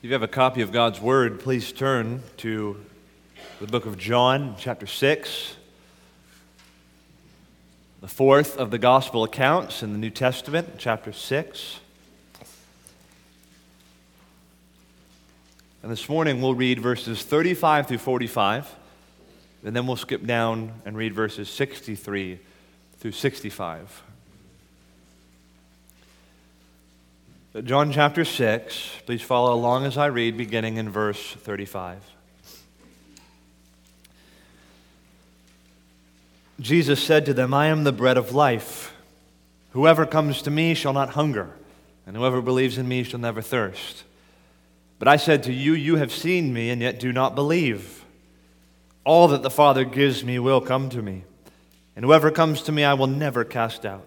If you have a copy of God's Word, please turn to the book of John, chapter 6, the fourth of the gospel accounts in the New Testament, chapter 6. And this morning we'll read verses 35 through 45, and then we'll skip down and read verses 63 through 65. John chapter 6, please follow along as I read, beginning in verse 35. Jesus said to them, I am the bread of life. Whoever comes to me shall not hunger, and whoever believes in me shall never thirst. But I said to you, You have seen me, and yet do not believe. All that the Father gives me will come to me, and whoever comes to me I will never cast out.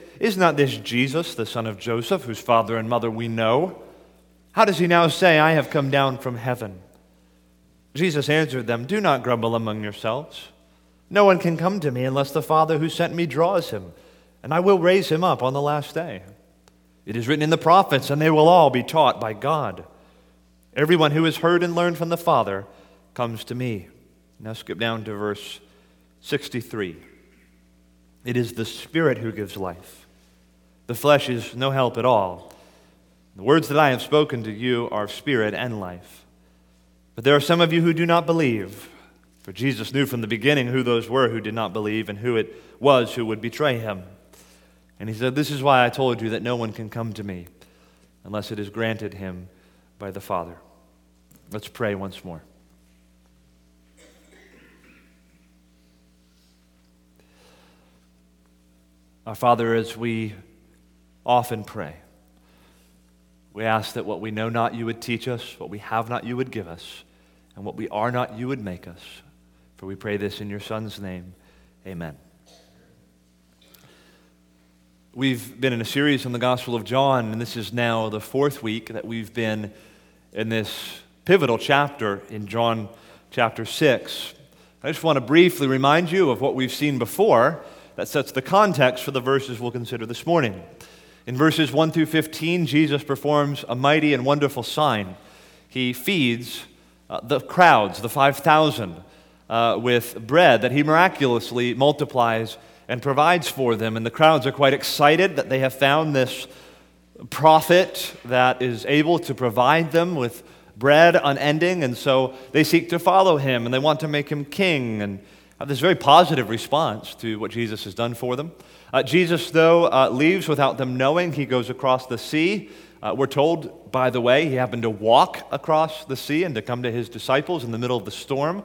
is not this Jesus, the son of Joseph, whose father and mother we know? How does he now say, I have come down from heaven? Jesus answered them, Do not grumble among yourselves. No one can come to me unless the Father who sent me draws him, and I will raise him up on the last day. It is written in the prophets, and they will all be taught by God. Everyone who has heard and learned from the Father comes to me. Now skip down to verse 63. It is the Spirit who gives life. The flesh is no help at all. The words that I have spoken to you are of spirit and life. But there are some of you who do not believe. For Jesus knew from the beginning who those were who did not believe and who it was who would betray him. And he said, This is why I told you that no one can come to me unless it is granted him by the Father. Let's pray once more. Our Father, as we often pray. We ask that what we know not you would teach us, what we have not you would give us, and what we are not you would make us. For we pray this in your Son's name. Amen. We've been in a series on the Gospel of John, and this is now the fourth week that we've been in this pivotal chapter in John chapter 6. I just want to briefly remind you of what we've seen before that sets the context for the verses we'll consider this morning. In verses 1 through 15, Jesus performs a mighty and wonderful sign. He feeds uh, the crowds, the 5,000, uh, with bread that he miraculously multiplies and provides for them. And the crowds are quite excited that they have found this prophet that is able to provide them with bread unending. And so they seek to follow him and they want to make him king and have this very positive response to what Jesus has done for them. Uh, Jesus, though, uh, leaves without them knowing. He goes across the sea. Uh, we're told, by the way, he happened to walk across the sea and to come to his disciples in the middle of the storm.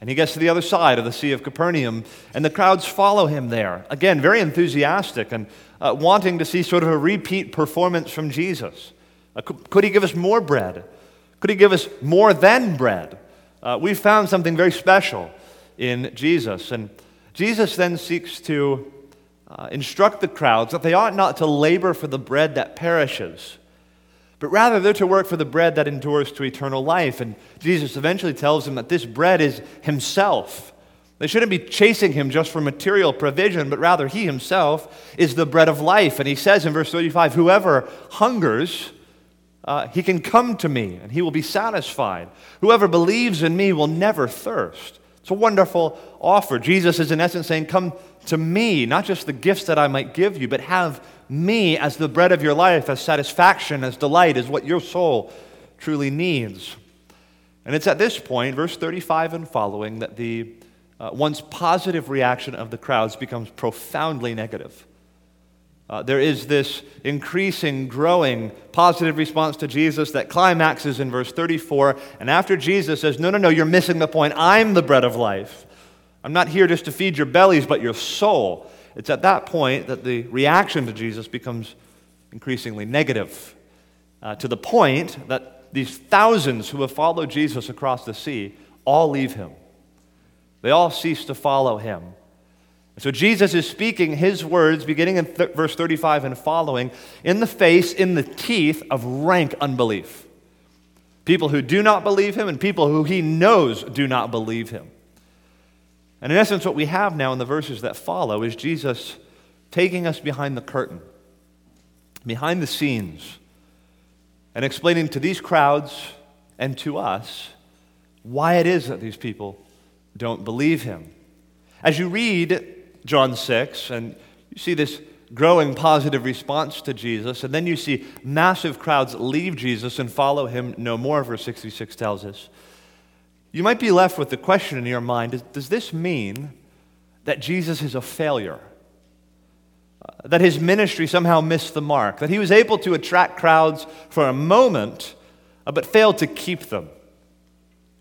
And he gets to the other side of the Sea of Capernaum, and the crowds follow him there. Again, very enthusiastic and uh, wanting to see sort of a repeat performance from Jesus. Uh, could, he give us more bread? Could he give us more than bread? Uh, we found something very special in Jesus. And Jesus then seeks to uh, instruct the crowds that they ought not to labor for the bread that perishes, but rather they're to work for the bread that endures to eternal life. And Jesus eventually tells them that this bread is Himself. They shouldn't be chasing Him just for material provision, but rather He Himself is the bread of life. And He says in verse 35 Whoever hungers, uh, he can come to me and he will be satisfied. Whoever believes in me will never thirst. It's a wonderful offer. Jesus is, in essence, saying, Come to me, not just the gifts that I might give you, but have me as the bread of your life, as satisfaction, as delight, as what your soul truly needs. And it's at this point, verse 35 and following, that the uh, once positive reaction of the crowds becomes profoundly negative. Uh, there is this increasing, growing positive response to Jesus that climaxes in verse 34. And after Jesus says, No, no, no, you're missing the point. I'm the bread of life. I'm not here just to feed your bellies, but your soul. It's at that point that the reaction to Jesus becomes increasingly negative, uh, to the point that these thousands who have followed Jesus across the sea all leave him. They all cease to follow him. So Jesus is speaking his words, beginning in th- verse 35 and following, in the face, in the teeth of rank unbelief. People who do not believe him and people who he knows do not believe him. And in essence, what we have now in the verses that follow is Jesus taking us behind the curtain, behind the scenes, and explaining to these crowds and to us why it is that these people don't believe him. As you read John 6 and you see this growing positive response to Jesus, and then you see massive crowds leave Jesus and follow him no more, verse 66 tells us. You might be left with the question in your mind does this mean that Jesus is a failure? Uh, that his ministry somehow missed the mark? That he was able to attract crowds for a moment, uh, but failed to keep them?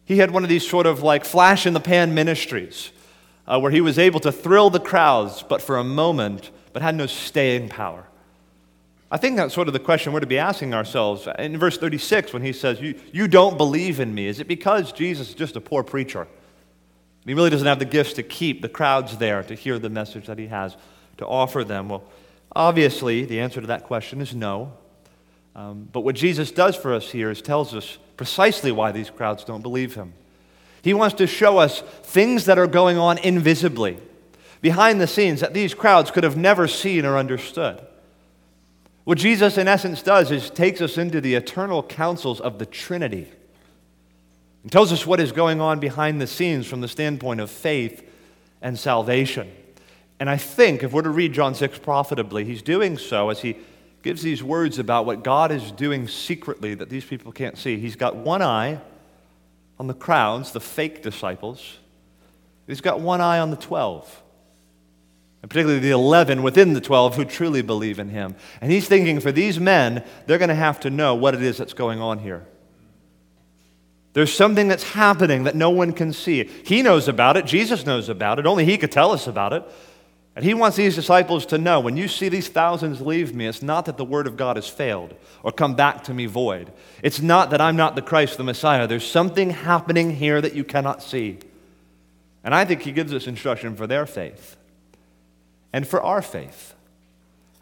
He had one of these sort of like flash in the pan ministries uh, where he was able to thrill the crowds, but for a moment, but had no staying power. I think that's sort of the question we're to be asking ourselves. In verse 36, when he says, You, you don't believe in me, is it because Jesus is just a poor preacher? He really doesn't have the gifts to keep the crowds there to hear the message that he has to offer them. Well, obviously, the answer to that question is no. Um, but what Jesus does for us here is tells us precisely why these crowds don't believe him. He wants to show us things that are going on invisibly, behind the scenes, that these crowds could have never seen or understood. What Jesus, in essence, does is takes us into the eternal counsels of the Trinity and tells us what is going on behind the scenes from the standpoint of faith and salvation. And I think if we're to read John 6 profitably, he's doing so as he gives these words about what God is doing secretly that these people can't see. He's got one eye on the crowds, the fake disciples. He's got one eye on the 12, and particularly the 11 within the 12 who truly believe in him. And he's thinking for these men, they're going to have to know what it is that's going on here. There's something that's happening that no one can see. He knows about it, Jesus knows about it, only he could tell us about it. And he wants these disciples to know when you see these thousands leave me, it's not that the word of God has failed or come back to me void. It's not that I'm not the Christ, the Messiah. There's something happening here that you cannot see. And I think he gives us instruction for their faith and for our faith,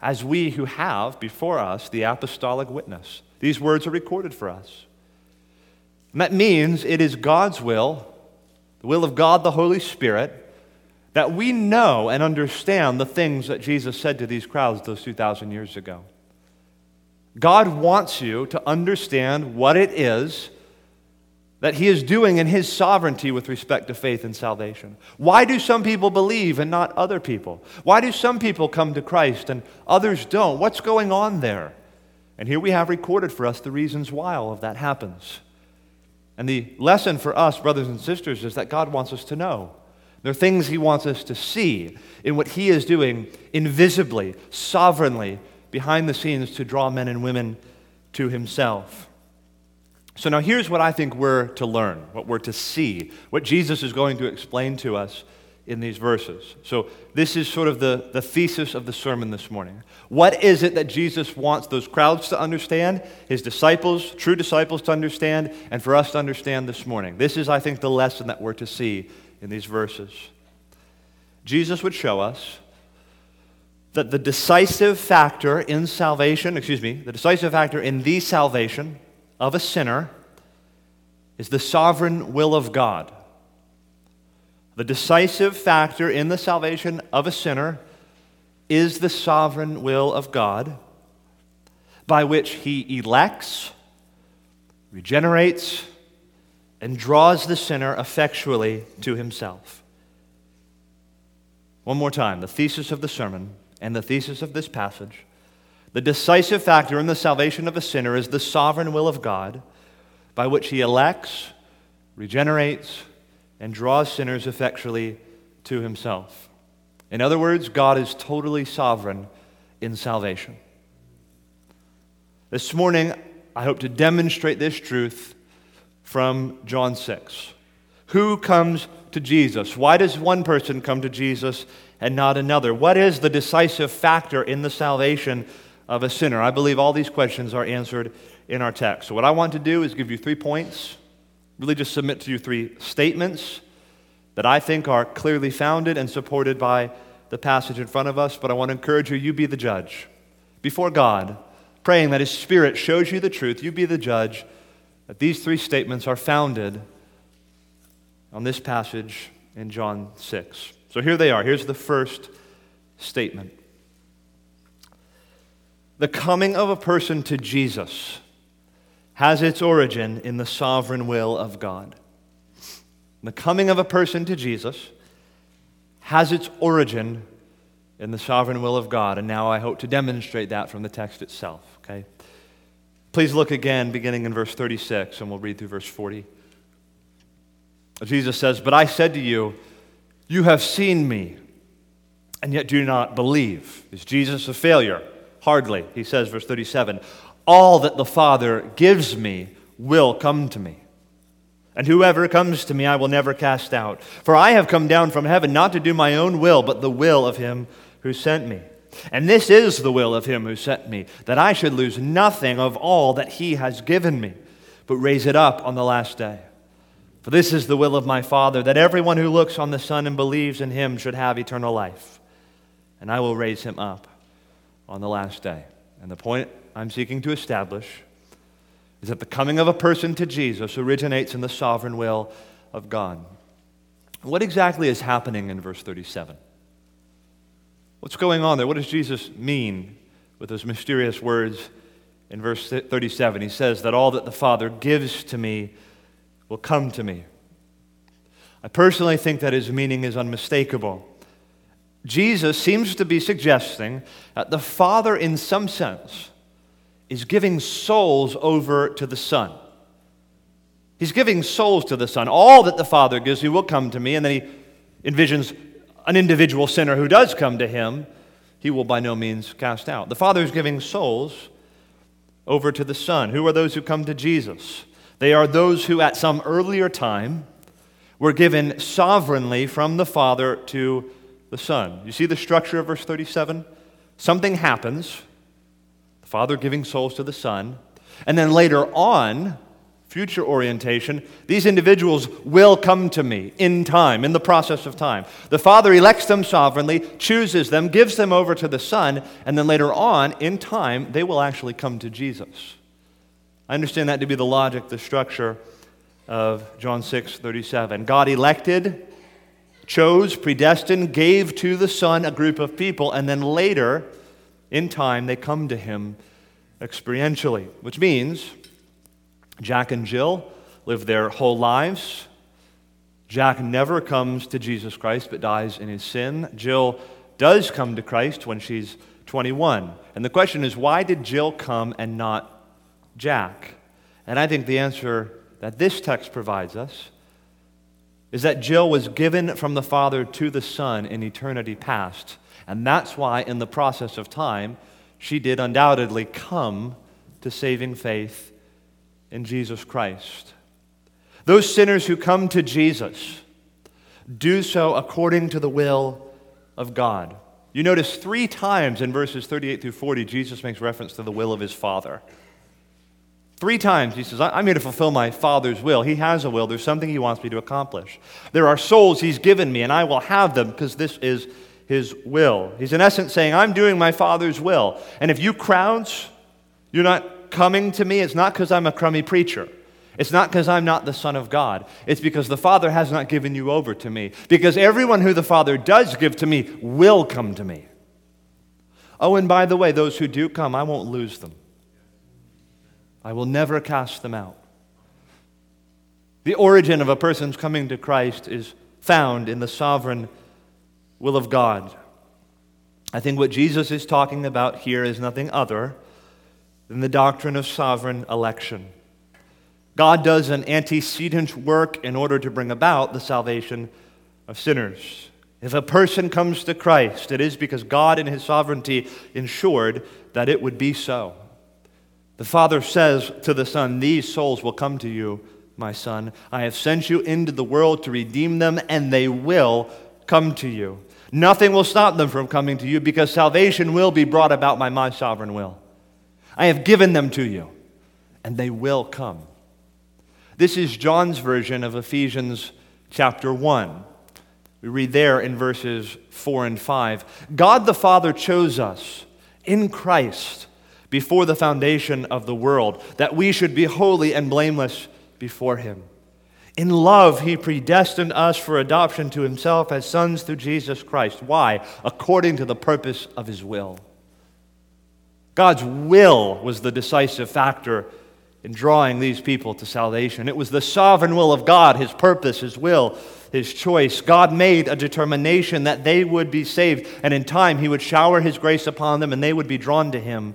as we who have before us the apostolic witness. These words are recorded for us. And that means it is God's will, the will of God the Holy Spirit that we know and understand the things that Jesus said to these crowds those 2,000 years ago. God wants you to understand what it is that He is doing in His sovereignty with respect to faith and salvation. Why do some people believe and not other people? Why do some people come to Christ and others don't? What's going on there? And here we have recorded for us the reasons why all of that happens. And the lesson for us, brothers and sisters, is that God wants us to know. There are things he wants us to see in what he is doing invisibly, sovereignly, behind the scenes to draw men and women to himself. So now here's what I think we're to learn, what we're to see, what Jesus is going to explain to us in these verses. So this is sort of the, the thesis of the sermon this morning. What is it that Jesus wants those crowds to understand, his disciples, true disciples to understand, and for us to understand this morning? This is, I think, the lesson that we're to see in these verses. Jesus would show us that the decisive factor in salvation, excuse me, the decisive factor in the salvation of a sinner is the sovereign will of God. The decisive factor in the salvation of a sinner is the sovereign will of God by which he elects, regenerates, and draws the sinner effectually to himself. One more time the thesis of the sermon and the thesis of this passage. The decisive factor in the salvation of a sinner is the sovereign will of God by which he elects, regenerates, and draws sinners effectually to himself. In other words, God is totally sovereign in salvation. This morning, I hope to demonstrate this truth from John 6. Who comes to Jesus? Why does one person come to Jesus and not another? What is the decisive factor in the salvation of a sinner? I believe all these questions are answered in our text. So, what I want to do is give you three points, really just submit to you three statements that I think are clearly founded and supported by the passage in front of us, but I want to encourage you, you be the judge. Before God, praying that His Spirit shows you the truth, you be the judge, that these three statements are founded on this passage in John 6. So here they are. Here's the first statement The coming of a person to Jesus has its origin in the sovereign will of God. The coming of a person to Jesus has its origin in the sovereign will of God. And now I hope to demonstrate that from the text itself, okay? Please look again, beginning in verse 36, and we'll read through verse 40. Jesus says, But I said to you, You have seen me, and yet do not believe. Is Jesus a failure? Hardly. He says, verse 37, All that the Father gives me will come to me. And whoever comes to me, I will never cast out. For I have come down from heaven not to do my own will, but the will of him who sent me. And this is the will of him who sent me, that I should lose nothing of all that he has given me, but raise it up on the last day. For this is the will of my Father, that everyone who looks on the Son and believes in him should have eternal life. And I will raise him up on the last day. And the point I'm seeking to establish is that the coming of a person to Jesus originates in the sovereign will of God. What exactly is happening in verse 37? What's going on there? What does Jesus mean with those mysterious words in verse 37? He says that all that the Father gives to me will come to me. I personally think that his meaning is unmistakable. Jesus seems to be suggesting that the Father, in some sense, is giving souls over to the Son. He's giving souls to the Son. All that the Father gives me will come to me. And then he envisions an individual sinner who does come to him, he will by no means cast out. The Father is giving souls over to the Son. Who are those who come to Jesus? They are those who, at some earlier time, were given sovereignly from the Father to the Son. You see the structure of verse 37? Something happens the Father giving souls to the Son. And then later on, future orientation, these individuals will come to me in time, in the process of time. The Father elects them sovereignly, chooses them, gives them over to the Son, and then later on, in time, they will actually come to Jesus. I understand that to be the logic, the structure of John 6 37. God elected, chose, predestined, gave to the Son a group of people, and then later, in time, they come to him experientially, which means Jack and Jill live their whole lives. Jack never comes to Jesus Christ but dies in his sin. Jill does come to Christ when she's 21. And the question is, why did Jill come and not Jack? And I think the answer that this text provides us is that Jill was given from the Father to the Son in eternity past. And that's why, in the process of time, she did undoubtedly come to saving faith in Jesus Christ. Those sinners who come to Jesus do so according to the will of God. You notice three times in verses 38 through 40, Jesus makes reference to the will of his Father. Three times he says, I'm here to fulfill my Father's will. He has a will. There's something he wants me to accomplish. There are souls he's given me, and I will have them because this is his will. He's in essence saying, I'm doing my Father's will. And if you crowds, you're not coming to me, it's not because I'm a crummy preacher. It's not because I'm not the Son of God. It's because the Father has not given you over to me. Because everyone who the Father does give to me will come to me. Oh, and by the way, those who do come, I won't lose them. I will never cast them out. The origin of a person's coming to Christ is found in the sovereign will of God. I think what Jesus is talking about here is nothing other than the doctrine of sovereign election. God does an antecedent work in order to bring about the salvation of sinners. If a person comes to Christ, it is because God, in his sovereignty, ensured that it would be so. The Father says to the Son, These souls will come to you, my Son. I have sent you into the world to redeem them, and they will come to you. Nothing will stop them from coming to you because salvation will be brought about by my sovereign will. I have given them to you, and they will come. This is John's version of Ephesians chapter 1. We read there in verses 4 and 5 God the Father chose us in Christ before the foundation of the world, that we should be holy and blameless before Him. In love, He predestined us for adoption to Himself as sons through Jesus Christ. Why? According to the purpose of His will. God's will was the decisive factor in drawing these people to salvation. It was the sovereign will of God, His purpose, His will, His choice. God made a determination that they would be saved, and in time He would shower His grace upon them and they would be drawn to Him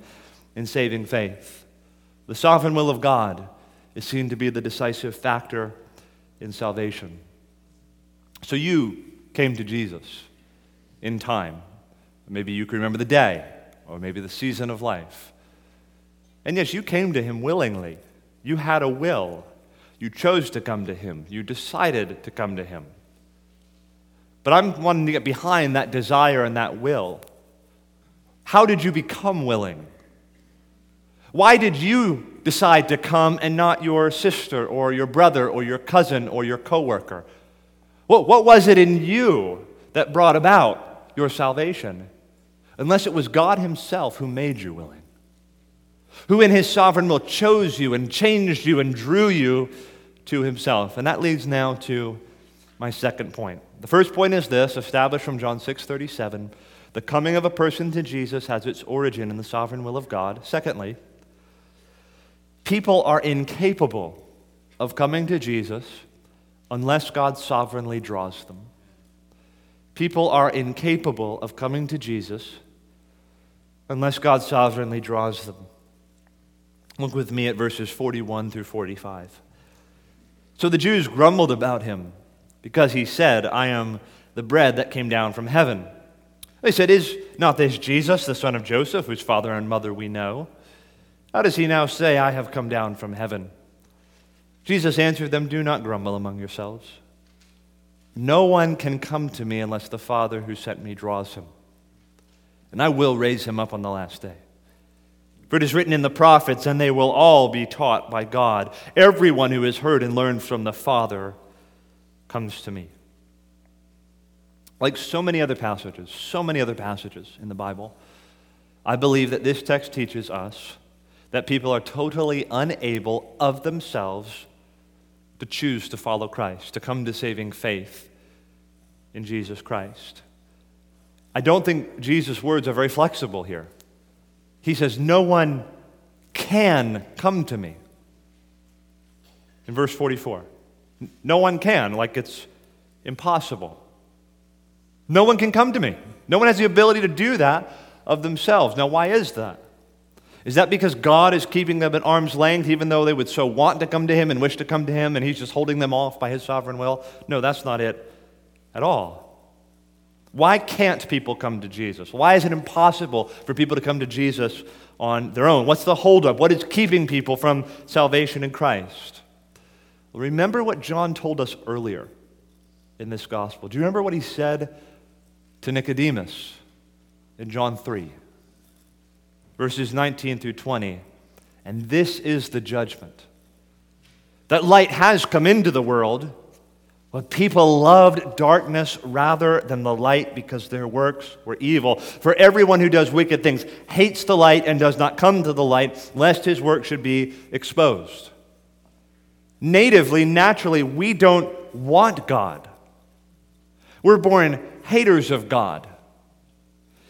in saving faith. The sovereign will of God is seen to be the decisive factor in salvation. So you came to Jesus in time. Maybe you can remember the day, or maybe the season of life. And yes, you came to him willingly. You had a will. You chose to come to him. You decided to come to him. But I'm wanting to get behind that desire and that will. How did you become willing? Why did you decide to come and not your sister or your brother or your cousin or your coworker? What, what was it in you that brought about your salvation? Unless it was God Himself who made you willing, who in His sovereign will chose you and changed you and drew you to Himself. And that leads now to my second point. The first point is this, established from John 6 37. The coming of a person to Jesus has its origin in the sovereign will of God. Secondly, People are incapable of coming to Jesus unless God sovereignly draws them. People are incapable of coming to Jesus unless God sovereignly draws them. Look with me at verses 41 through 45. So the Jews grumbled about him because he said, I am the bread that came down from heaven. They said, Is not this Jesus, the son of Joseph, whose father and mother we know? How does he now say, I have come down from heaven? Jesus answered them, Do not grumble among yourselves. No one can come to me unless the Father who sent me draws him. And I will raise him up on the last day. For it is written in the prophets, and they will all be taught by God. Everyone who has heard and learned from the Father comes to me. Like so many other passages, so many other passages in the Bible, I believe that this text teaches us that people are totally unable of themselves to choose to follow Christ, to come to saving faith in Jesus Christ. I don't think Jesus' words are very flexible here. He says, No one can come to me. In verse 44, no one can, like it's impossible. No one can come to me. No one has the ability to do that of themselves. Now, why is that? Is that because God is keeping them at arm's length, even though they would so want to come to Him and wish to come to Him, and He's just holding them off by His sovereign will? No, that's not it at all. Why can't people come to Jesus? Why is it impossible for people to come to Jesus on their own? What's the holdup? What is keeping people from salvation in Christ? Remember what John told us earlier in this gospel. Do you remember what he said to Nicodemus in John 3? Verses 19 through 20. And this is the judgment that light has come into the world, but people loved darkness rather than the light because their works were evil. For everyone who does wicked things hates the light and does not come to the light, lest his work should be exposed. Natively, naturally, we don't want God. We're born haters of God.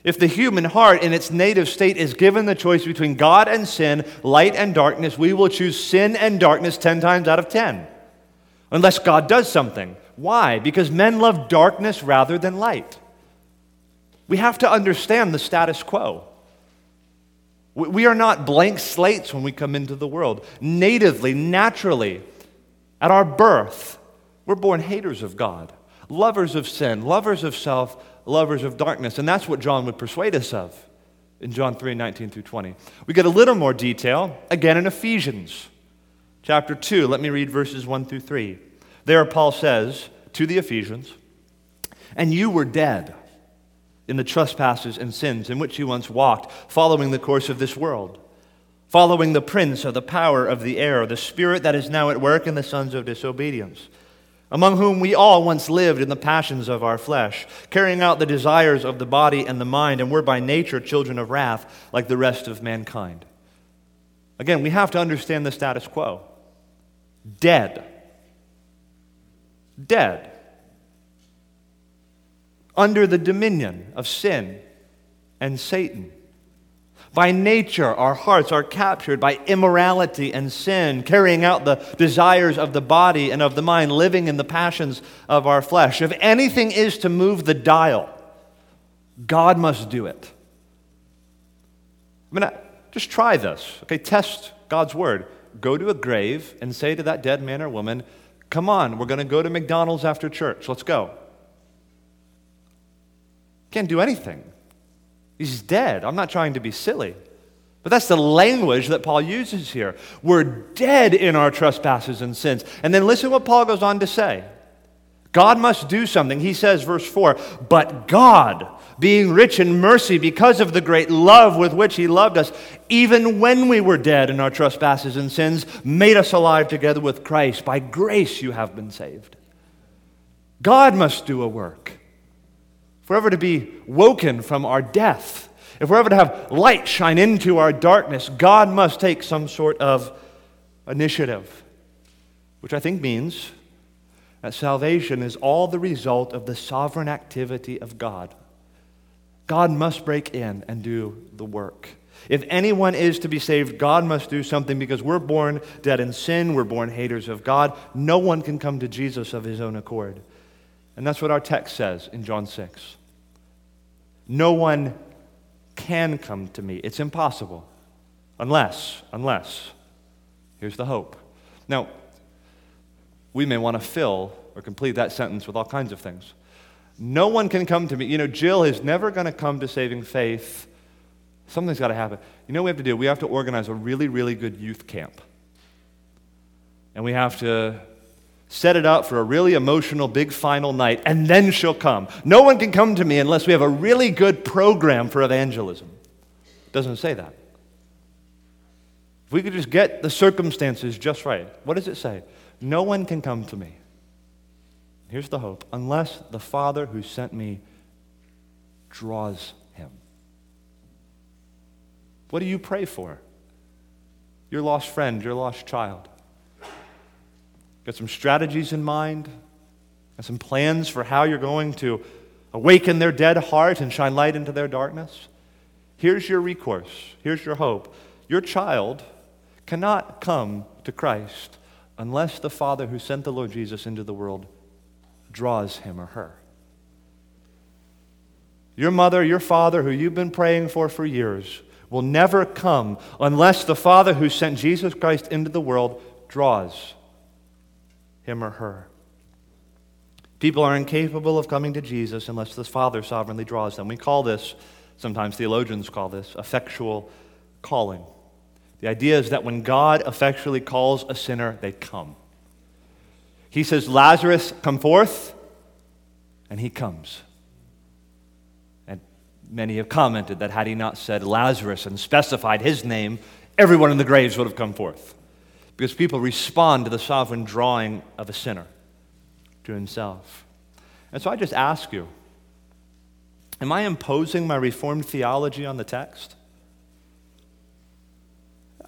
If the human heart in its native state is given the choice between God and sin, light and darkness, we will choose sin and darkness 10 times out of 10. Unless God does something. Why? Because men love darkness rather than light. We have to understand the status quo. We are not blank slates when we come into the world. Natively, naturally, at our birth, we're born haters of God, lovers of sin, lovers of self, lovers of darkness. And that's what John would persuade us of in John 3 19 through 20. We get a little more detail again in Ephesians chapter 2. Let me read verses 1 through 3. There, Paul says to the Ephesians, And you were dead in the trespasses and sins in which you once walked, following the course of this world, following the prince of the power of the air, the spirit that is now at work in the sons of disobedience, among whom we all once lived in the passions of our flesh, carrying out the desires of the body and the mind, and were by nature children of wrath like the rest of mankind. Again, we have to understand the status quo. Dead. Dead under the dominion of sin and Satan. By nature, our hearts are captured by immorality and sin, carrying out the desires of the body and of the mind, living in the passions of our flesh. If anything is to move the dial, God must do it. I mean, just try this. Okay, test God's word. Go to a grave and say to that dead man or woman, Come on, we're going to go to McDonald's after church. Let's go. Can't do anything. He's dead. I'm not trying to be silly. But that's the language that Paul uses here. We're dead in our trespasses and sins. And then listen what Paul goes on to say. God must do something. He says, verse 4, but God, being rich in mercy because of the great love with which He loved us, even when we were dead in our trespasses and sins, made us alive together with Christ. By grace you have been saved. God must do a work. If we're ever to be woken from our death, if we're ever to have light shine into our darkness, God must take some sort of initiative, which I think means that salvation is all the result of the sovereign activity of God. God must break in and do the work. If anyone is to be saved, God must do something because we're born dead in sin, we're born haters of God. No one can come to Jesus of his own accord. And that's what our text says in John 6. No one can come to me. It's impossible. Unless, unless, here's the hope. Now, we may want to fill or complete that sentence with all kinds of things. No one can come to me. You know, Jill is never going to come to saving faith. Something's got to happen. You know what we have to do? We have to organize a really, really good youth camp. And we have to set it up for a really emotional big final night, and then she'll come. No one can come to me unless we have a really good program for evangelism. It doesn't say that. If we could just get the circumstances just right, what does it say? No one can come to me. Here's the hope unless the Father who sent me draws him. What do you pray for? Your lost friend, your lost child. Got some strategies in mind? Got some plans for how you're going to awaken their dead heart and shine light into their darkness? Here's your recourse. Here's your hope. Your child cannot come to Christ unless the Father who sent the Lord Jesus into the world draws him or her. Your mother, your father, who you've been praying for for years, will never come unless the Father who sent Jesus Christ into the world draws him or her. People are incapable of coming to Jesus unless the Father sovereignly draws them. We call this, sometimes theologians call this, effectual calling. The idea is that when God effectually calls a sinner, they come. He says, Lazarus, come forth, and he comes. And many have commented that had he not said Lazarus and specified his name, everyone in the graves would have come forth because people respond to the sovereign drawing of a sinner to himself. And so I just ask you Am I imposing my Reformed theology on the text?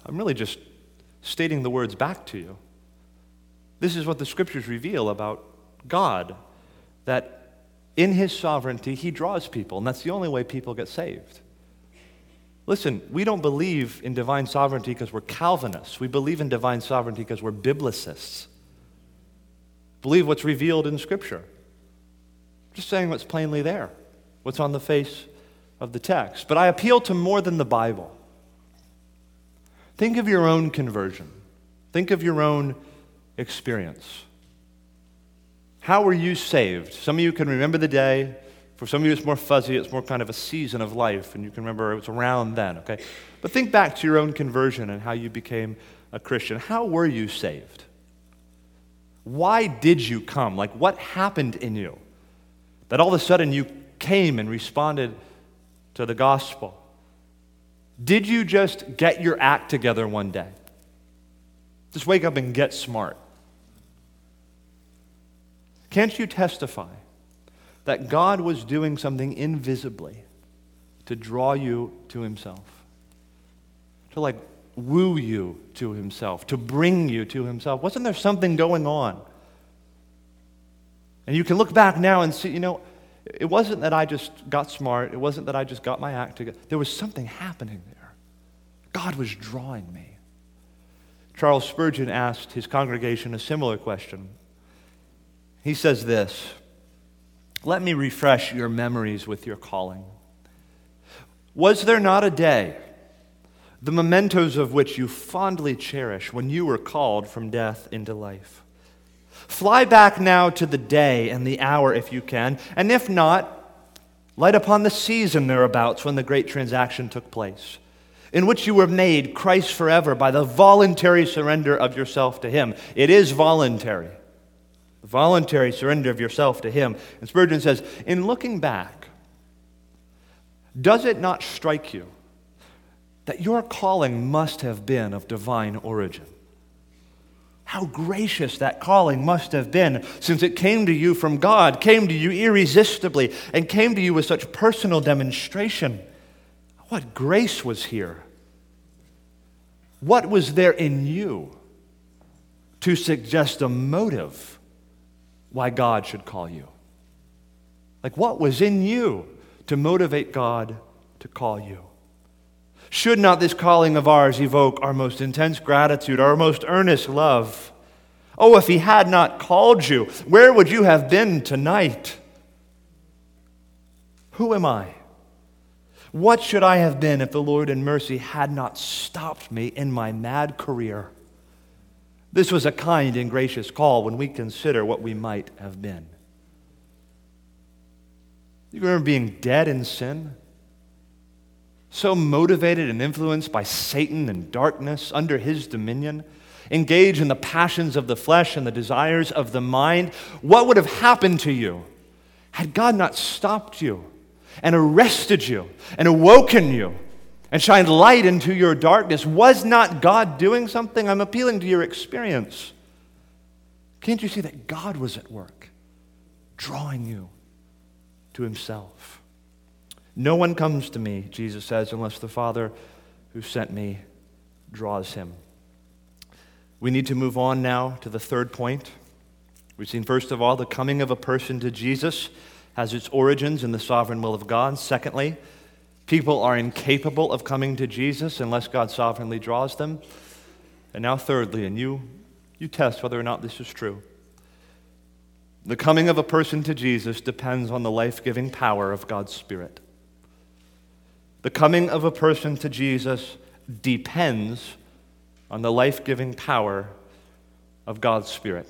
I'm really just stating the words back to you. This is what the scriptures reveal about God that in his sovereignty, he draws people, and that's the only way people get saved. Listen, we don't believe in divine sovereignty because we're Calvinists. We believe in divine sovereignty because we're biblicists. Believe what's revealed in Scripture. Just saying what's plainly there, what's on the face of the text. But I appeal to more than the Bible. Think of your own conversion, think of your own experience. How were you saved? Some of you can remember the day. For some of you, it's more fuzzy. It's more kind of a season of life, and you can remember it was around then, okay? But think back to your own conversion and how you became a Christian. How were you saved? Why did you come? Like, what happened in you that all of a sudden you came and responded to the gospel? Did you just get your act together one day? Just wake up and get smart. Can't you testify that God was doing something invisibly to draw you to Himself? To like woo you to Himself, to bring you to Himself? Wasn't there something going on? And you can look back now and see, you know, it wasn't that I just got smart. It wasn't that I just got my act together. There was something happening there. God was drawing me. Charles Spurgeon asked his congregation a similar question. He says this Let me refresh your memories with your calling. Was there not a day, the mementos of which you fondly cherish, when you were called from death into life? Fly back now to the day and the hour if you can, and if not, light upon the season thereabouts when the great transaction took place, in which you were made Christ forever by the voluntary surrender of yourself to Him. It is voluntary. The voluntary surrender of yourself to Him. And Spurgeon says, in looking back, does it not strike you that your calling must have been of divine origin? How gracious that calling must have been since it came to you from God, came to you irresistibly, and came to you with such personal demonstration. What grace was here? What was there in you to suggest a motive why God should call you? Like, what was in you to motivate God to call you? Should not this calling of ours evoke our most intense gratitude, our most earnest love? Oh, if he had not called you, where would you have been tonight? Who am I? What should I have been if the Lord in mercy had not stopped me in my mad career? This was a kind and gracious call when we consider what we might have been. You remember being dead in sin? so motivated and influenced by Satan and darkness under his dominion, engage in the passions of the flesh and the desires of the mind, what would have happened to you had God not stopped you and arrested you and awoken you and shined light into your darkness? Was not God doing something? I'm appealing to your experience. Can't you see that God was at work, drawing you to himself? No one comes to me, Jesus says, unless the Father who sent me draws him. We need to move on now to the third point. We've seen, first of all, the coming of a person to Jesus has its origins in the sovereign will of God. Secondly, people are incapable of coming to Jesus unless God sovereignly draws them. And now, thirdly, and you, you test whether or not this is true. The coming of a person to Jesus depends on the life giving power of God's Spirit. The coming of a person to Jesus depends on the life giving power of God's Spirit.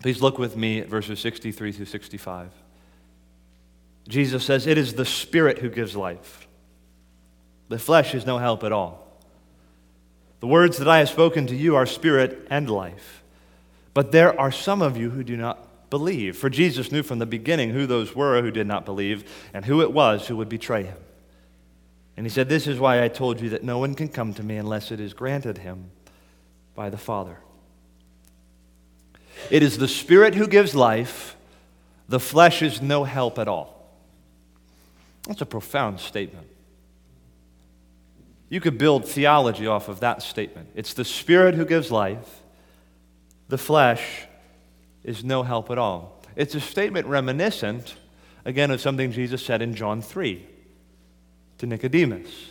Please look with me at verses 63 through 65. Jesus says, It is the Spirit who gives life. The flesh is no help at all. The words that I have spoken to you are spirit and life. But there are some of you who do not believe. For Jesus knew from the beginning who those were who did not believe and who it was who would betray him. And he said, This is why I told you that no one can come to me unless it is granted him by the Father. It is the Spirit who gives life, the flesh is no help at all. That's a profound statement. You could build theology off of that statement. It's the Spirit who gives life, the flesh is no help at all. It's a statement reminiscent, again, of something Jesus said in John 3 to Nicodemus.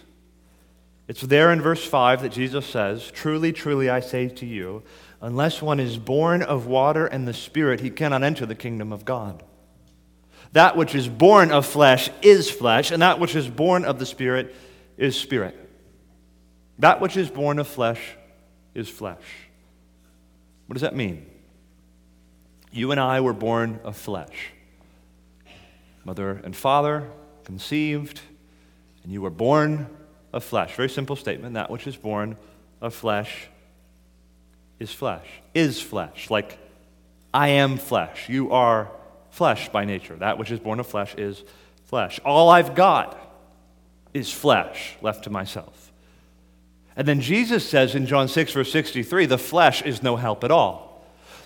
It's there in verse 5 that Jesus says, Truly, truly, I say to you, unless one is born of water and the Spirit, he cannot enter the kingdom of God. That which is born of flesh is flesh, and that which is born of the Spirit is spirit. That which is born of flesh is flesh. What does that mean? You and I were born of flesh. Mother and father conceived, and you were born of flesh. Very simple statement. That which is born of flesh is flesh, is flesh. Like, I am flesh. You are flesh by nature. That which is born of flesh is flesh. All I've got is flesh left to myself. And then Jesus says in John 6, verse 63, the flesh is no help at all.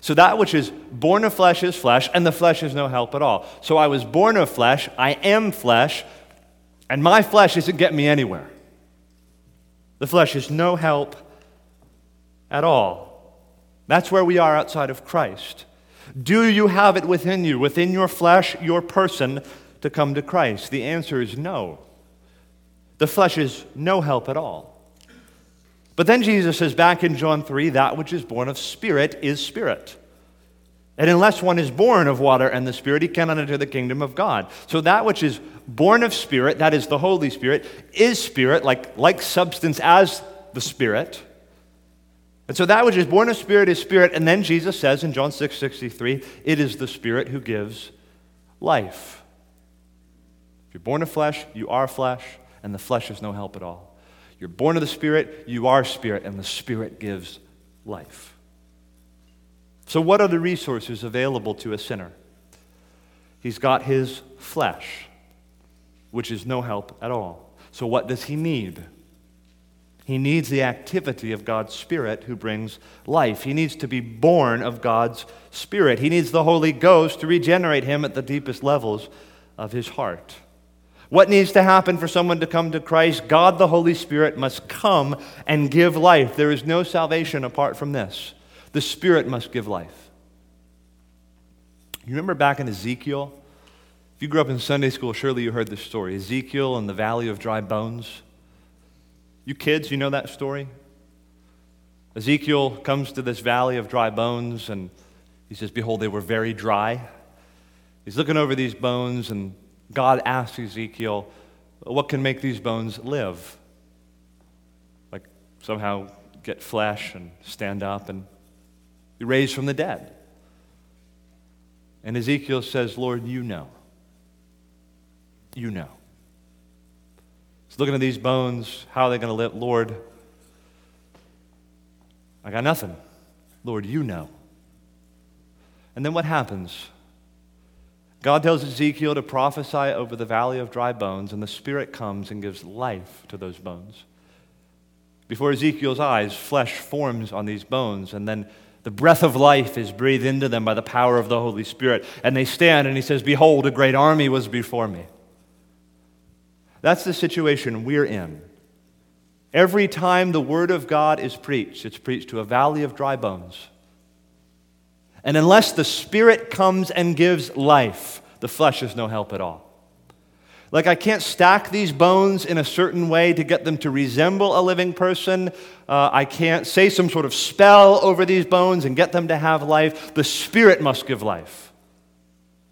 So that which is born of flesh is flesh, and the flesh is no help at all. So I was born of flesh, I am flesh, and my flesh isn't getting me anywhere. The flesh is no help at all. That's where we are outside of Christ. Do you have it within you, within your flesh, your person, to come to Christ? The answer is no. The flesh is no help at all. But then Jesus says back in John 3 that which is born of spirit is spirit. And unless one is born of water and the Spirit, he cannot enter the kingdom of God. So that which is born of Spirit, that is the Holy Spirit, is Spirit, like, like substance as the Spirit. And so that which is born of Spirit is Spirit. And then Jesus says in John 6 63, it is the Spirit who gives life. If you're born of flesh, you are flesh, and the flesh is no help at all. You're born of the Spirit, you are Spirit, and the Spirit gives life. So, what are the resources available to a sinner? He's got his flesh, which is no help at all. So, what does he need? He needs the activity of God's Spirit who brings life. He needs to be born of God's Spirit. He needs the Holy Ghost to regenerate him at the deepest levels of his heart. What needs to happen for someone to come to Christ? God the Holy Spirit must come and give life. There is no salvation apart from this. The Spirit must give life. You remember back in Ezekiel? If you grew up in Sunday school, surely you heard this story Ezekiel and the valley of dry bones. You kids, you know that story? Ezekiel comes to this valley of dry bones and he says, Behold, they were very dry. He's looking over these bones and God asks Ezekiel, What can make these bones live? Like somehow get flesh and stand up and be raised from the dead. And Ezekiel says, Lord, you know. You know. He's looking at these bones. How are they going to live? Lord, I got nothing. Lord, you know. And then what happens? God tells Ezekiel to prophesy over the valley of dry bones, and the Spirit comes and gives life to those bones. Before Ezekiel's eyes, flesh forms on these bones, and then the breath of life is breathed into them by the power of the Holy Spirit. And they stand, and he says, Behold, a great army was before me. That's the situation we're in. Every time the Word of God is preached, it's preached to a valley of dry bones. And unless the Spirit comes and gives life, the flesh is no help at all. Like, I can't stack these bones in a certain way to get them to resemble a living person. Uh, I can't say some sort of spell over these bones and get them to have life. The Spirit must give life.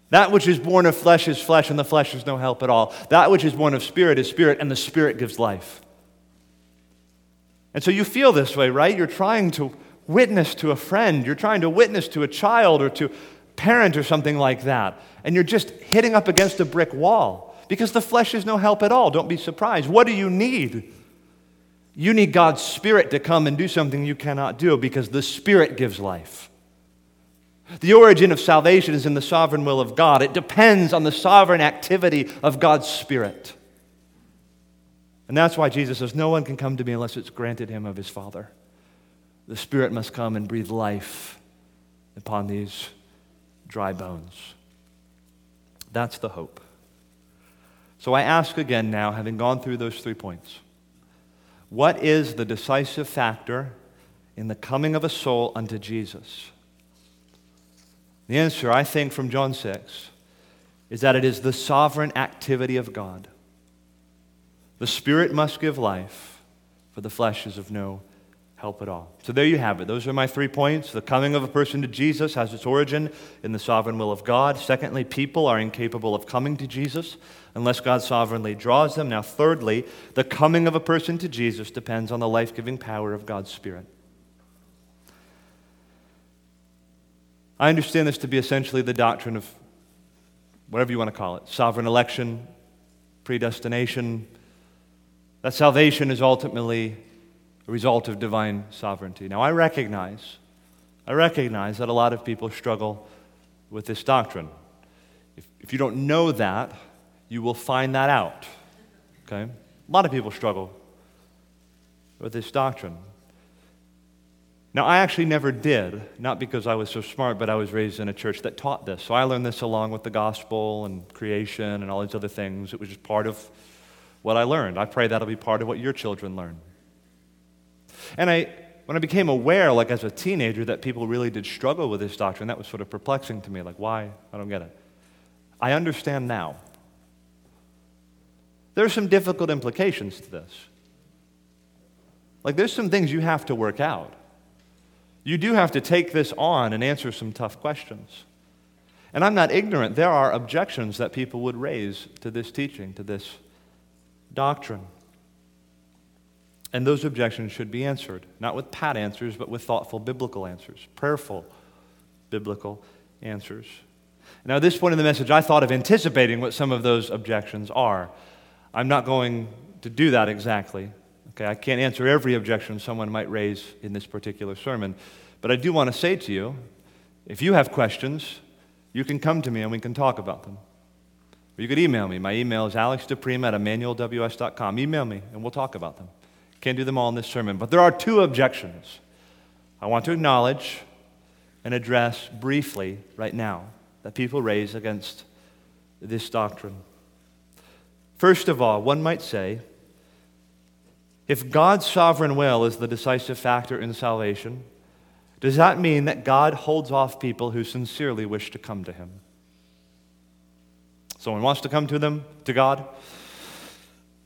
That which is born of flesh is flesh, and the flesh is no help at all. That which is born of spirit is spirit, and the Spirit gives life. And so you feel this way, right? You're trying to witness to a friend, you're trying to witness to a child or to parent or something like that, and you're just hitting up against a brick wall because the flesh is no help at all. Don't be surprised. What do you need? You need God's Spirit to come and do something you cannot do because the Spirit gives life. The origin of salvation is in the sovereign will of God. It depends on the sovereign activity of God's Spirit. And that's why Jesus says, No one can come to me unless it's granted him of his Father the Spirit must come and breathe life upon these dry bones. That's the hope. So I ask again now, having gone through those three points, what is the decisive factor in the coming of a soul unto Jesus? The answer, I think, from John 6 is that it is the sovereign activity of God. The Spirit must give life, for the flesh is of no help at all. So there you have it. Those are my three points. The coming of a person to Jesus has its origin in the sovereign will of God. Secondly, people are incapable of coming to Jesus unless God sovereignly draws them. Now, thirdly, the coming of a person to Jesus depends on the life giving power of God's Spirit. I understand this to be essentially the doctrine of whatever you want to call it sovereign election, predestination, that salvation is ultimately a result of divine sovereignty. Now, I recognize, I recognize that a lot of people struggle with this doctrine. If, if you don't know that, you will find that out. Okay? A lot of people struggle with this doctrine. Now, I actually never did, not because I was so smart, but I was raised in a church that taught this. So I learned this along with the gospel and creation and all these other things. It was just part of what I learned. I pray that'll be part of what your children learn. And I, when I became aware, like as a teenager, that people really did struggle with this doctrine, that was sort of perplexing to me. Like, why? I don't get it. I understand now. There are some difficult implications to this. Like, there's some things you have to work out. You do have to take this on and answer some tough questions. And I'm not ignorant. There are objections that people would raise to this teaching, to this doctrine. And those objections should be answered, not with pat answers, but with thoughtful biblical answers, prayerful biblical answers. Now, at this point in the message, I thought of anticipating what some of those objections are. I'm not going to do that exactly. Okay, I can't answer every objection someone might raise in this particular sermon, but I do want to say to you if you have questions, you can come to me and we can talk about them. Or you could email me. My email is alexdupreme at emmanuelws.com. Email me and we'll talk about them. Can't do them all in this sermon, but there are two objections I want to acknowledge and address briefly right now that people raise against this doctrine. First of all, one might say, if God's sovereign will is the decisive factor in salvation, does that mean that God holds off people who sincerely wish to come to Him? Someone wants to come to them, to God.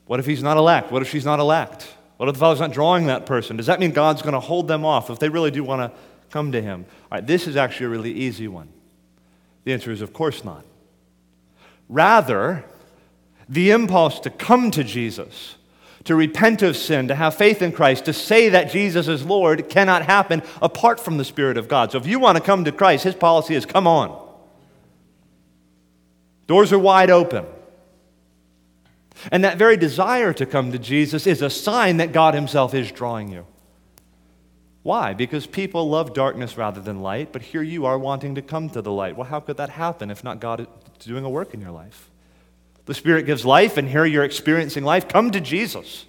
What if he's not elect? What if she's not elect? What if the Father's not drawing that person? Does that mean God's going to hold them off if they really do want to come to Him? All right, this is actually a really easy one. The answer is, of course not. Rather, the impulse to come to Jesus to repent of sin, to have faith in Christ, to say that Jesus is Lord cannot happen apart from the Spirit of God. So if you want to come to Christ, His policy is come on. Doors are wide open. And that very desire to come to Jesus is a sign that God Himself is drawing you. Why? Because people love darkness rather than light, but here you are wanting to come to the light. Well, how could that happen if not God doing a work in your life? The Spirit gives life, and here you're experiencing life. Come to Jesus.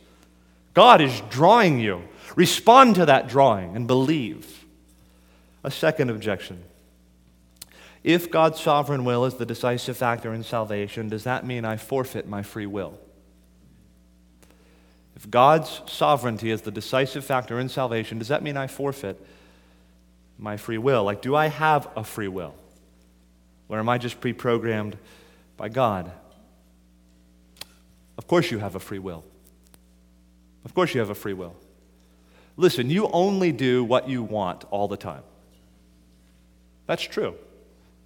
God is drawing you. Respond to that drawing and believe. A second objection. If God's sovereign will is the decisive factor in salvation, does that mean I forfeit my free will? If God's sovereignty is the decisive factor in salvation, does that mean I forfeit my free will? Like, do I have a free will? Or am I just pre programmed by God? Of course, you have a free will. Of course, you have a free will. Listen, you only do what you want all the time. That's true.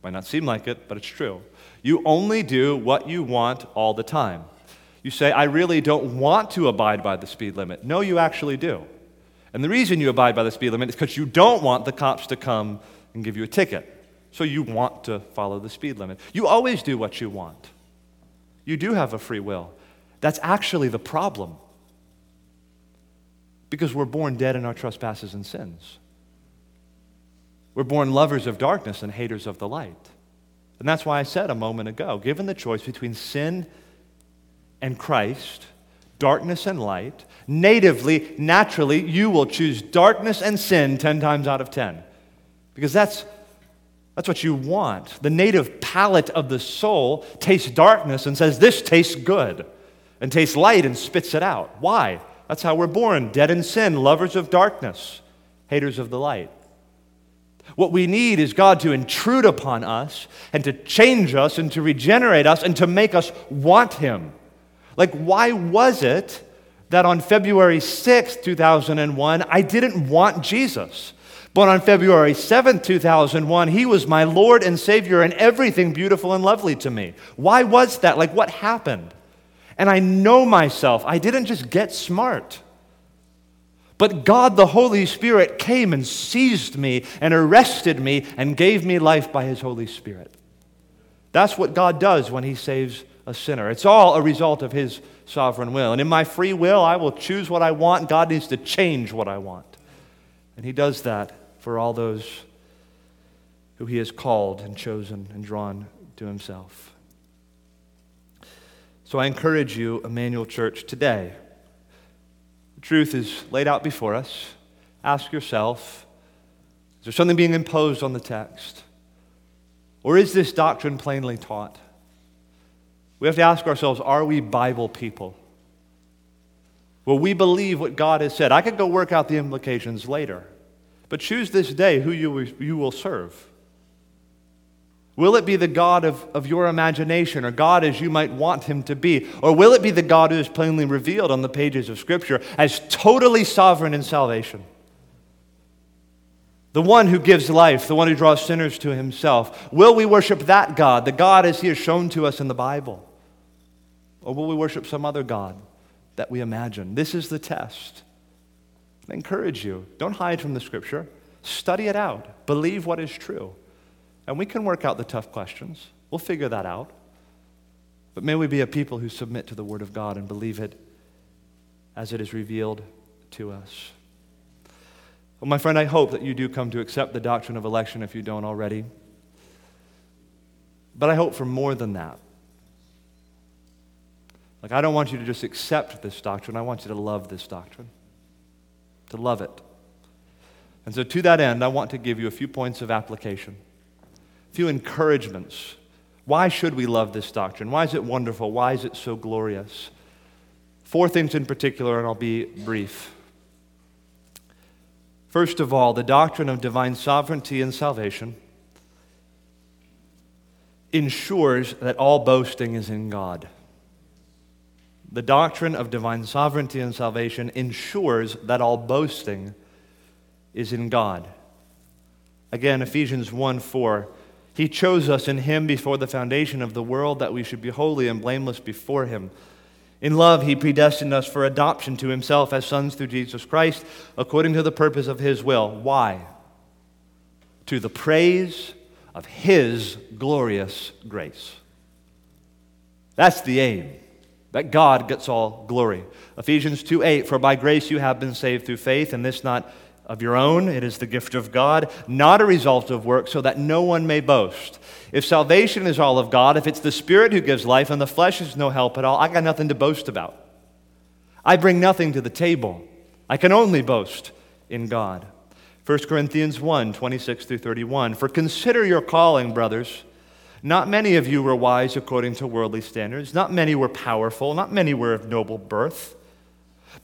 Might not seem like it, but it's true. You only do what you want all the time. You say, I really don't want to abide by the speed limit. No, you actually do. And the reason you abide by the speed limit is because you don't want the cops to come and give you a ticket. So you want to follow the speed limit. You always do what you want. You do have a free will. That's actually the problem. Because we're born dead in our trespasses and sins. We're born lovers of darkness and haters of the light. And that's why I said a moment ago given the choice between sin and Christ, darkness and light, natively, naturally, you will choose darkness and sin 10 times out of 10. Because that's, that's what you want. The native palate of the soul tastes darkness and says, This tastes good and tastes light and spits it out. Why? That's how we're born dead in sin, lovers of darkness, haters of the light. What we need is God to intrude upon us and to change us and to regenerate us and to make us want Him. Like, why was it that on February 6th, 2001, I didn't want Jesus? But on February 7th, 2001, He was my Lord and Savior and everything beautiful and lovely to me. Why was that? Like, what happened? And I know myself. I didn't just get smart. But God, the Holy Spirit, came and seized me and arrested me and gave me life by His Holy Spirit. That's what God does when He saves a sinner. It's all a result of His sovereign will. And in my free will, I will choose what I want. God needs to change what I want. And He does that for all those who He has called and chosen and drawn to himself. So I encourage you, Emmanuel Church, today. The truth is laid out before us. Ask yourself is there something being imposed on the text? Or is this doctrine plainly taught? We have to ask ourselves are we Bible people? Will we believe what God has said? I could go work out the implications later, but choose this day who you, you will serve. Will it be the God of, of your imagination or God as you might want him to be? Or will it be the God who is plainly revealed on the pages of Scripture as totally sovereign in salvation? The one who gives life, the one who draws sinners to himself. Will we worship that God, the God as he is shown to us in the Bible? Or will we worship some other God that we imagine? This is the test. I encourage you don't hide from the Scripture, study it out, believe what is true. And we can work out the tough questions. We'll figure that out. But may we be a people who submit to the Word of God and believe it as it is revealed to us. Well, my friend, I hope that you do come to accept the doctrine of election if you don't already. But I hope for more than that. Like, I don't want you to just accept this doctrine, I want you to love this doctrine, to love it. And so, to that end, I want to give you a few points of application few encouragements. Why should we love this doctrine? Why is it wonderful? Why is it so glorious? Four things in particular, and I'll be brief. First of all, the doctrine of divine sovereignty and salvation ensures that all boasting is in God. The doctrine of divine sovereignty and salvation ensures that all boasting is in God. Again, Ephesians 1 4 he chose us in Him before the foundation of the world that we should be holy and blameless before Him. In love, He predestined us for adoption to Himself as sons through Jesus Christ, according to the purpose of His will. Why? To the praise of His glorious grace. That's the aim, that God gets all glory. Ephesians 2 8, for by grace you have been saved through faith, and this not of your own. It is the gift of God, not a result of work, so that no one may boast. If salvation is all of God, if it's the Spirit who gives life and the flesh is no help at all, I got nothing to boast about. I bring nothing to the table. I can only boast in God. 1 Corinthians 1 26 through 31. For consider your calling, brothers. Not many of you were wise according to worldly standards. Not many were powerful. Not many were of noble birth.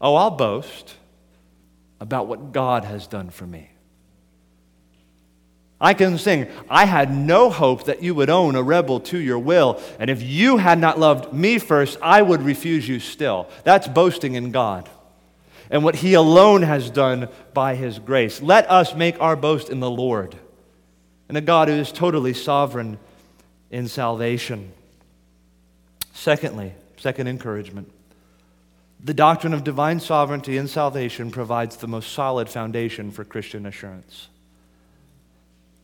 Oh, I'll boast about what God has done for me. I can sing, I had no hope that you would own a rebel to your will, and if you had not loved me first, I would refuse you still. That's boasting in God and what He alone has done by His grace. Let us make our boast in the Lord and a God who is totally sovereign in salvation. Secondly, second encouragement the doctrine of divine sovereignty and salvation provides the most solid foundation for Christian assurance.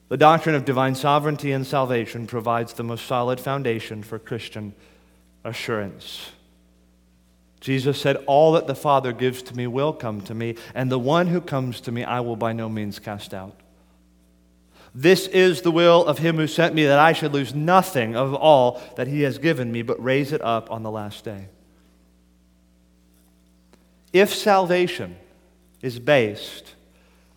The doctrine of divine sovereignty and salvation provides the most solid foundation for Christian assurance. Jesus said, All that the Father gives to me will come to me, and the one who comes to me I will by no means cast out. This is the will of him who sent me, that I should lose nothing of all that he has given me, but raise it up on the last day. If salvation is based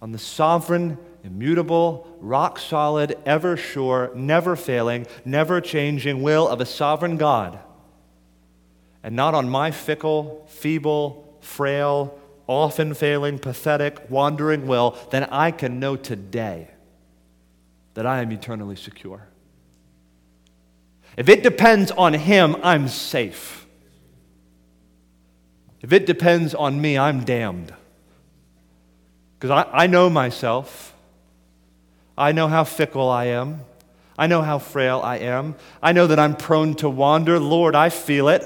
on the sovereign, immutable, rock solid, ever sure, never failing, never changing will of a sovereign God, and not on my fickle, feeble, frail, often failing, pathetic, wandering will, then I can know today that I am eternally secure. If it depends on Him, I'm safe. If it depends on me, I'm damned. Because I, I know myself. I know how fickle I am. I know how frail I am. I know that I'm prone to wander. Lord, I feel it.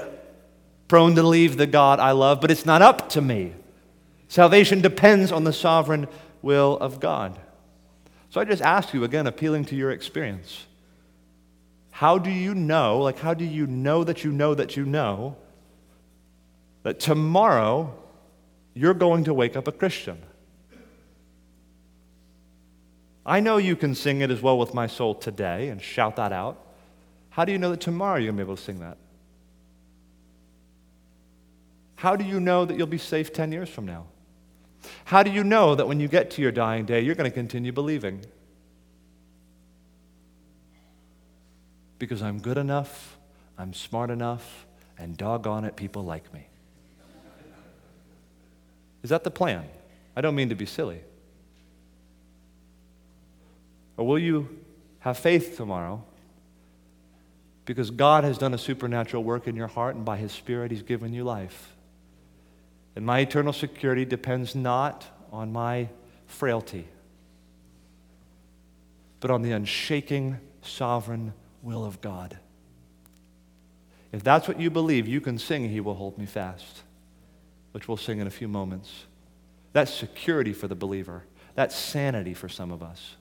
Prone to leave the God I love, but it's not up to me. Salvation depends on the sovereign will of God. So I just ask you again, appealing to your experience. How do you know, like, how do you know that you know that you know that tomorrow you're going to wake up a Christian? I know you can sing it as well with my soul today and shout that out. How do you know that tomorrow you're going to be able to sing that? How do you know that you'll be safe 10 years from now? How do you know that when you get to your dying day, you're going to continue believing? Because I'm good enough, I'm smart enough, and doggone it, people like me. Is that the plan? I don't mean to be silly. Or will you have faith tomorrow? Because God has done a supernatural work in your heart, and by His Spirit, He's given you life. And my eternal security depends not on my frailty, but on the unshaking, sovereign will of God. If that's what you believe, you can sing, He will hold me fast, which we'll sing in a few moments. That's security for the believer, that's sanity for some of us.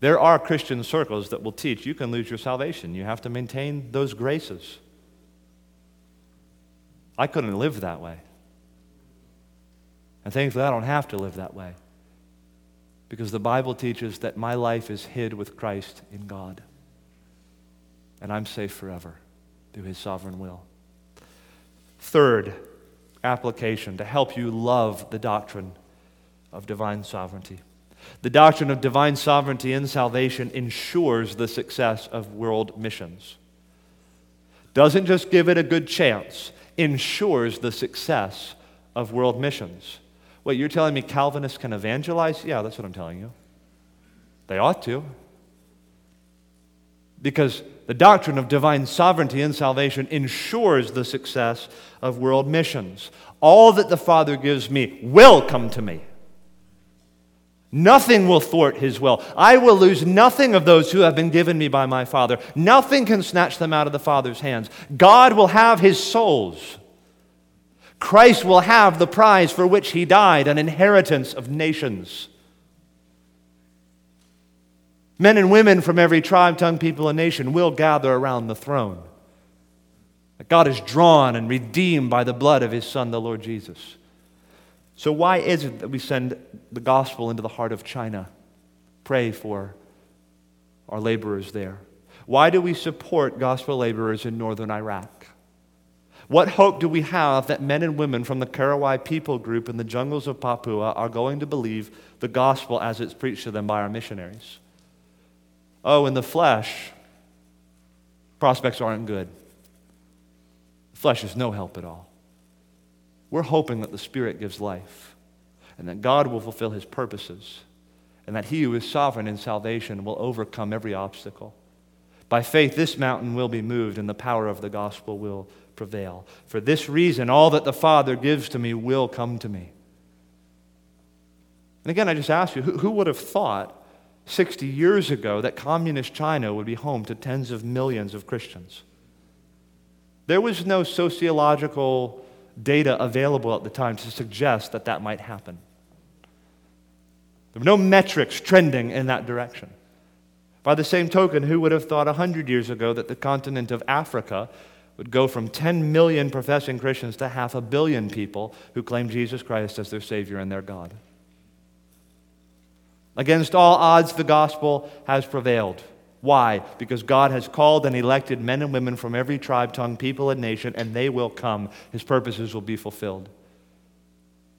There are Christian circles that will teach you can lose your salvation. You have to maintain those graces. I couldn't live that way. And thankfully, I don't have to live that way. Because the Bible teaches that my life is hid with Christ in God. And I'm safe forever through his sovereign will. Third application to help you love the doctrine of divine sovereignty. The doctrine of divine sovereignty in salvation ensures the success of world missions. Doesn't just give it a good chance, ensures the success of world missions. Wait, you're telling me Calvinists can evangelize? Yeah, that's what I'm telling you. They ought to. Because the doctrine of divine sovereignty in salvation ensures the success of world missions. All that the Father gives me will come to me. Nothing will thwart his will. I will lose nothing of those who have been given me by my Father. Nothing can snatch them out of the Father's hands. God will have his souls. Christ will have the prize for which he died, an inheritance of nations. Men and women from every tribe, tongue, people, and nation will gather around the throne. God is drawn and redeemed by the blood of his Son, the Lord Jesus. So, why is it that we send the gospel into the heart of China? Pray for our laborers there. Why do we support gospel laborers in northern Iraq? What hope do we have that men and women from the Korowai people group in the jungles of Papua are going to believe the gospel as it's preached to them by our missionaries? Oh, in the flesh, prospects aren't good. The flesh is no help at all. We're hoping that the Spirit gives life and that God will fulfill his purposes and that he who is sovereign in salvation will overcome every obstacle. By faith, this mountain will be moved and the power of the gospel will prevail. For this reason, all that the Father gives to me will come to me. And again, I just ask you who, who would have thought 60 years ago that communist China would be home to tens of millions of Christians? There was no sociological data available at the time to suggest that that might happen. There were no metrics trending in that direction. By the same token, who would have thought 100 years ago that the continent of Africa would go from 10 million professing Christians to half a billion people who claim Jesus Christ as their Savior and their God? Against all odds, the gospel has prevailed. Why? Because God has called and elected men and women from every tribe, tongue, people, and nation, and they will come. His purposes will be fulfilled.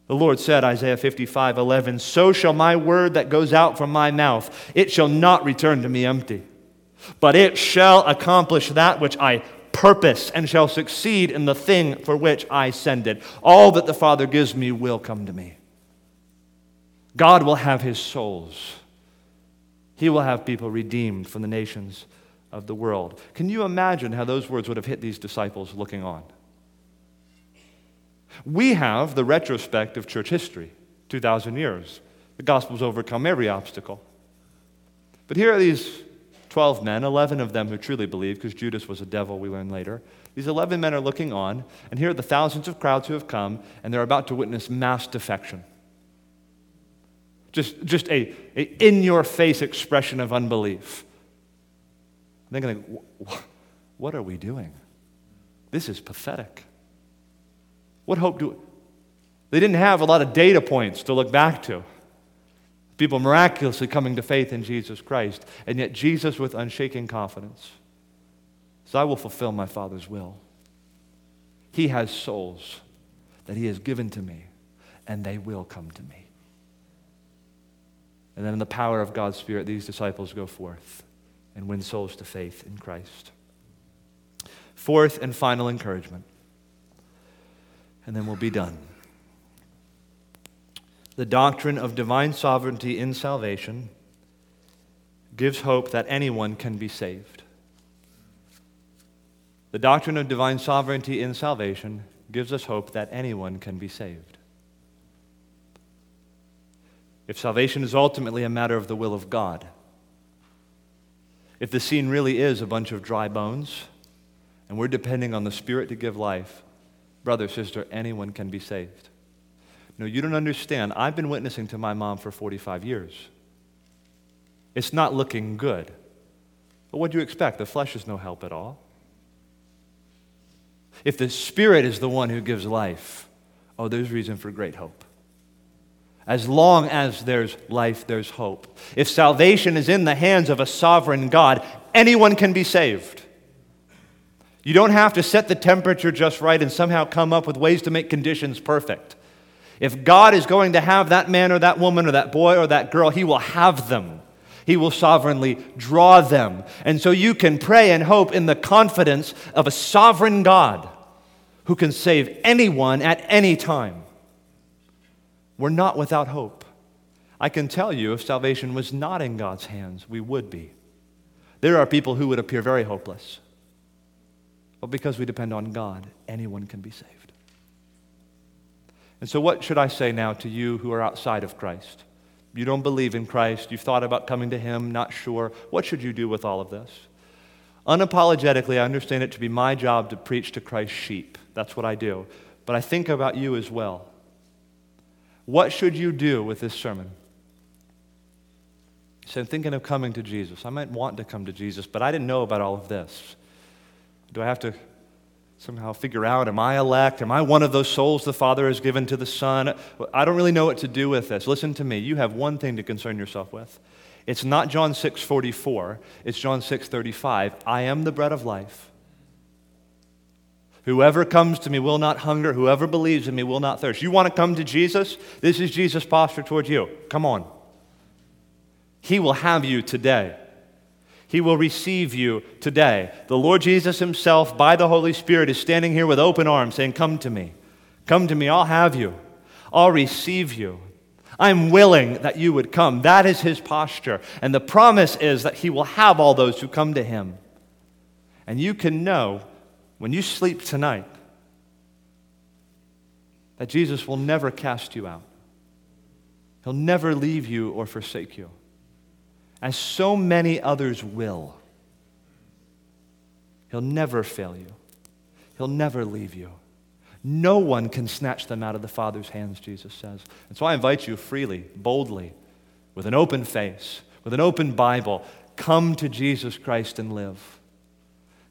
The Lord said, Isaiah 55 11, So shall my word that goes out from my mouth, it shall not return to me empty, but it shall accomplish that which I purpose and shall succeed in the thing for which I send it. All that the Father gives me will come to me. God will have his souls. He will have people redeemed from the nations of the world. Can you imagine how those words would have hit these disciples looking on? We have the retrospect of church history, 2,000 years. The gospel's overcome every obstacle. But here are these 12 men, 11 of them who truly believe, because Judas was a devil, we learn later. These 11 men are looking on, and here are the thousands of crowds who have come, and they're about to witness mass defection. Just, just a, a in your face expression of unbelief. They're going, to what are we doing? This is pathetic. What hope do they didn't have a lot of data points to look back to. People miraculously coming to faith in Jesus Christ, and yet Jesus with unshaking confidence says, I will fulfill my Father's will. He has souls that He has given to me, and they will come to me. And then, in the power of God's Spirit, these disciples go forth and win souls to faith in Christ. Fourth and final encouragement, and then we'll be done. The doctrine of divine sovereignty in salvation gives hope that anyone can be saved. The doctrine of divine sovereignty in salvation gives us hope that anyone can be saved. If salvation is ultimately a matter of the will of God, if the scene really is a bunch of dry bones and we're depending on the Spirit to give life, brother, sister, anyone can be saved. No, you don't understand. I've been witnessing to my mom for 45 years. It's not looking good. But what do you expect? The flesh is no help at all. If the Spirit is the one who gives life, oh, there's reason for great hope. As long as there's life, there's hope. If salvation is in the hands of a sovereign God, anyone can be saved. You don't have to set the temperature just right and somehow come up with ways to make conditions perfect. If God is going to have that man or that woman or that boy or that girl, He will have them. He will sovereignly draw them. And so you can pray and hope in the confidence of a sovereign God who can save anyone at any time. We're not without hope. I can tell you if salvation was not in God's hands, we would be. There are people who would appear very hopeless. But because we depend on God, anyone can be saved. And so, what should I say now to you who are outside of Christ? You don't believe in Christ, you've thought about coming to Him, not sure. What should you do with all of this? Unapologetically, I understand it to be my job to preach to Christ's sheep. That's what I do. But I think about you as well. What should you do with this sermon? So I'm thinking of coming to Jesus. I might want to come to Jesus, but I didn't know about all of this. Do I have to somehow figure out am I elect? Am I one of those souls the Father has given to the Son? I don't really know what to do with this. Listen to me. You have one thing to concern yourself with. It's not John 6 44, it's John 6 35. I am the bread of life. Whoever comes to me will not hunger. Whoever believes in me will not thirst. You want to come to Jesus? This is Jesus' posture towards you. Come on. He will have you today. He will receive you today. The Lord Jesus Himself, by the Holy Spirit, is standing here with open arms saying, Come to me. Come to me. I'll have you. I'll receive you. I'm willing that you would come. That is His posture. And the promise is that He will have all those who come to Him. And you can know when you sleep tonight that Jesus will never cast you out, He'll never leave you or forsake you as so many others will. He'll never fail you, He'll never leave you. No one can snatch them out of the Father's hands, Jesus says. And so I invite you freely, boldly, with an open face, with an open Bible, come to Jesus Christ and live.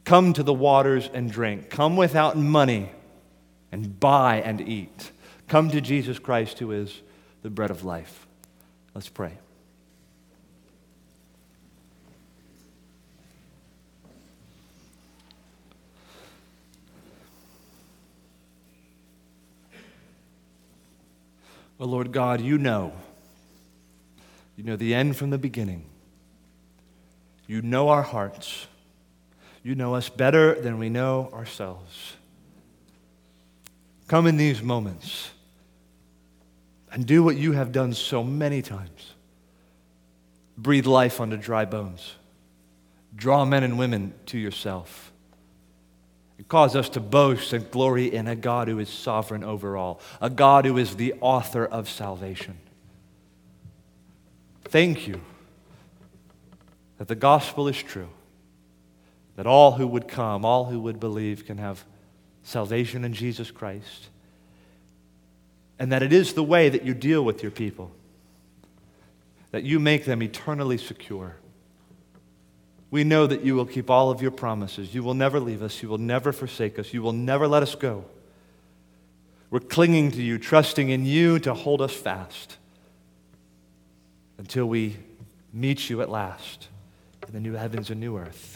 Come to the waters and drink. Come without money and buy and eat. Come to Jesus Christ, who is the bread of life. Let's pray. Well, Lord God, you know. You know the end from the beginning. You know our hearts. You know us better than we know ourselves. Come in these moments and do what you have done so many times breathe life onto dry bones, draw men and women to yourself. Cause us to boast and glory in a God who is sovereign over all, a God who is the author of salvation. Thank you that the gospel is true, that all who would come, all who would believe, can have salvation in Jesus Christ, and that it is the way that you deal with your people, that you make them eternally secure. We know that you will keep all of your promises. You will never leave us. You will never forsake us. You will never let us go. We're clinging to you, trusting in you to hold us fast until we meet you at last in the new heavens and new earth.